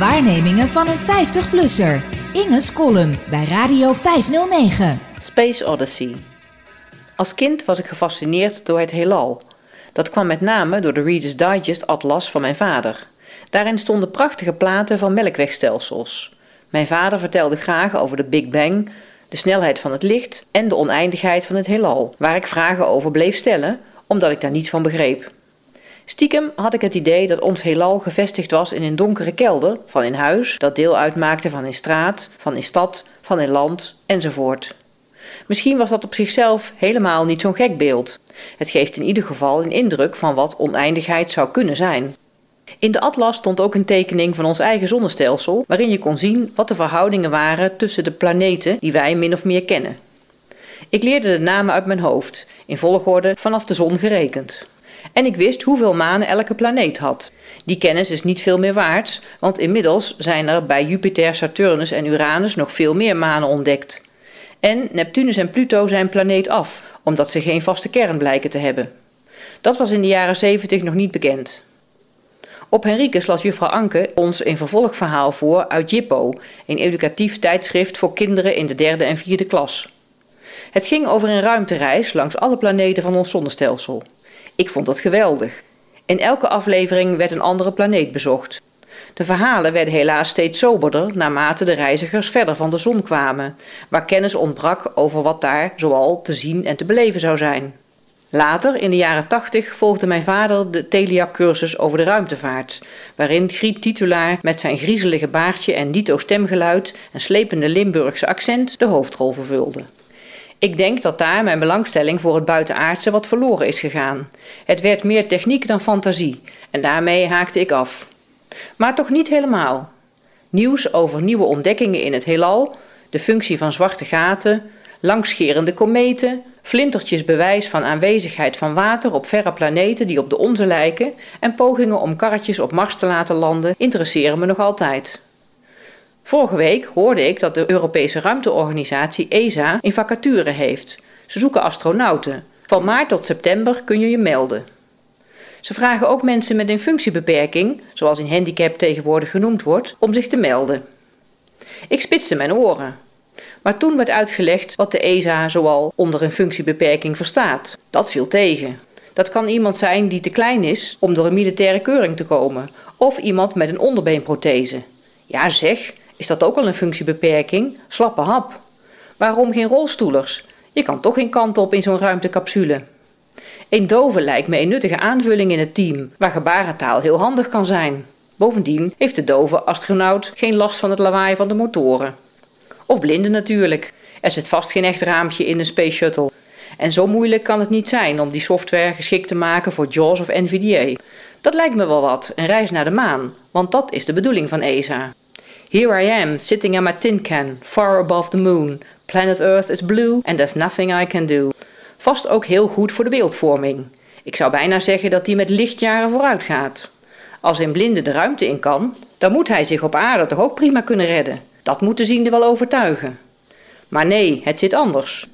Waarnemingen van een 50-plusser. Inge's column bij Radio 509. Space Odyssey. Als kind was ik gefascineerd door het heelal. Dat kwam met name door de Reader's Digest Atlas van mijn vader. Daarin stonden prachtige platen van melkwegstelsels. Mijn vader vertelde graag over de Big Bang, de snelheid van het licht en de oneindigheid van het heelal, waar ik vragen over bleef stellen, omdat ik daar niets van begreep. Stiekem had ik het idee dat ons heelal gevestigd was in een donkere kelder, van in huis, dat deel uitmaakte van in straat, van in stad, van in land enzovoort. Misschien was dat op zichzelf helemaal niet zo'n gek beeld. Het geeft in ieder geval een indruk van wat oneindigheid zou kunnen zijn. In de atlas stond ook een tekening van ons eigen zonnestelsel, waarin je kon zien wat de verhoudingen waren tussen de planeten die wij min of meer kennen. Ik leerde de namen uit mijn hoofd, in volgorde vanaf de zon gerekend. En ik wist hoeveel manen elke planeet had. Die kennis is niet veel meer waard, want inmiddels zijn er bij Jupiter, Saturnus en Uranus nog veel meer manen ontdekt. En Neptunus en Pluto zijn planeet af, omdat ze geen vaste kern blijken te hebben. Dat was in de jaren 70 nog niet bekend. Op Henricus las juffrouw Anke ons een vervolgverhaal voor uit Jippo, een educatief tijdschrift voor kinderen in de derde en vierde klas. Het ging over een ruimtereis langs alle planeten van ons zonnestelsel. Ik vond dat geweldig. In elke aflevering werd een andere planeet bezocht. De verhalen werden helaas steeds soberder naarmate de reizigers verder van de zon kwamen, waar kennis ontbrak over wat daar zoal te zien en te beleven zou zijn. Later, in de jaren tachtig, volgde mijn vader de Telia-cursus over de ruimtevaart, waarin Griet Titulaar met zijn griezelige baardje en dito stemgeluid en slepende Limburgse accent de hoofdrol vervulde. Ik denk dat daar mijn belangstelling voor het buitenaardse wat verloren is gegaan. Het werd meer techniek dan fantasie en daarmee haakte ik af. Maar toch niet helemaal. Nieuws over nieuwe ontdekkingen in het heelal, de functie van zwarte gaten, langscherende kometen, flintertjes bewijs van aanwezigheid van water op verre planeten die op de onze lijken en pogingen om karretjes op Mars te laten landen interesseren me nog altijd. Vorige week hoorde ik dat de Europese ruimteorganisatie ESA een vacature heeft. Ze zoeken astronauten. Van maart tot september kun je je melden. Ze vragen ook mensen met een functiebeperking, zoals een handicap tegenwoordig genoemd wordt, om zich te melden. Ik spitste mijn oren. Maar toen werd uitgelegd wat de ESA zoal onder een functiebeperking verstaat. Dat viel tegen. Dat kan iemand zijn die te klein is om door een militaire keuring te komen, of iemand met een onderbeenprothese. Ja zeg, is dat ook al een functiebeperking? Slappe hap. Waarom geen rolstoelers? Je kan toch geen kant op in zo'n ruimtecapsule. Een dove lijkt me een nuttige aanvulling in het team, waar gebarentaal heel handig kan zijn. Bovendien heeft de dove astronaut geen last van het lawaai van de motoren. Of blinden natuurlijk. Er zit vast geen echt raampje in een space shuttle. En zo moeilijk kan het niet zijn om die software geschikt te maken voor JAWS of NVDA. Dat lijkt me wel wat, een reis naar de maan, want dat is de bedoeling van ESA. Here I am, sitting in my tin can, far above the moon. Planet Earth is blue and there's nothing I can do. Vast ook heel goed voor de beeldvorming. Ik zou bijna zeggen dat die met lichtjaren vooruit gaat. Als een blinde de ruimte in kan, dan moet hij zich op aarde toch ook prima kunnen redden. Dat moet de wel overtuigen. Maar nee, het zit anders.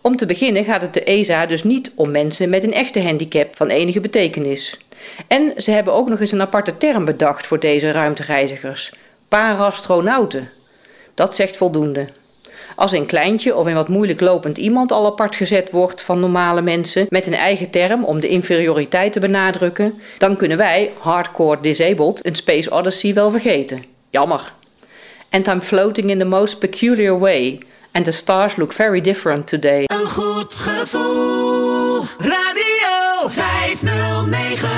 Om te beginnen gaat het de ESA dus niet om mensen met een echte handicap van enige betekenis. En ze hebben ook nog eens een aparte term bedacht voor deze ruimtereizigers: paar astronauten, Dat zegt voldoende. Als een kleintje of een wat moeilijk lopend iemand al apart gezet wordt van normale mensen met een eigen term om de inferioriteit te benadrukken, dan kunnen wij, hardcore disabled, een Space Odyssey wel vergeten. Jammer. And I'm floating in the most peculiar way. And the stars look very different today. Een goed gevoel. Radio 509.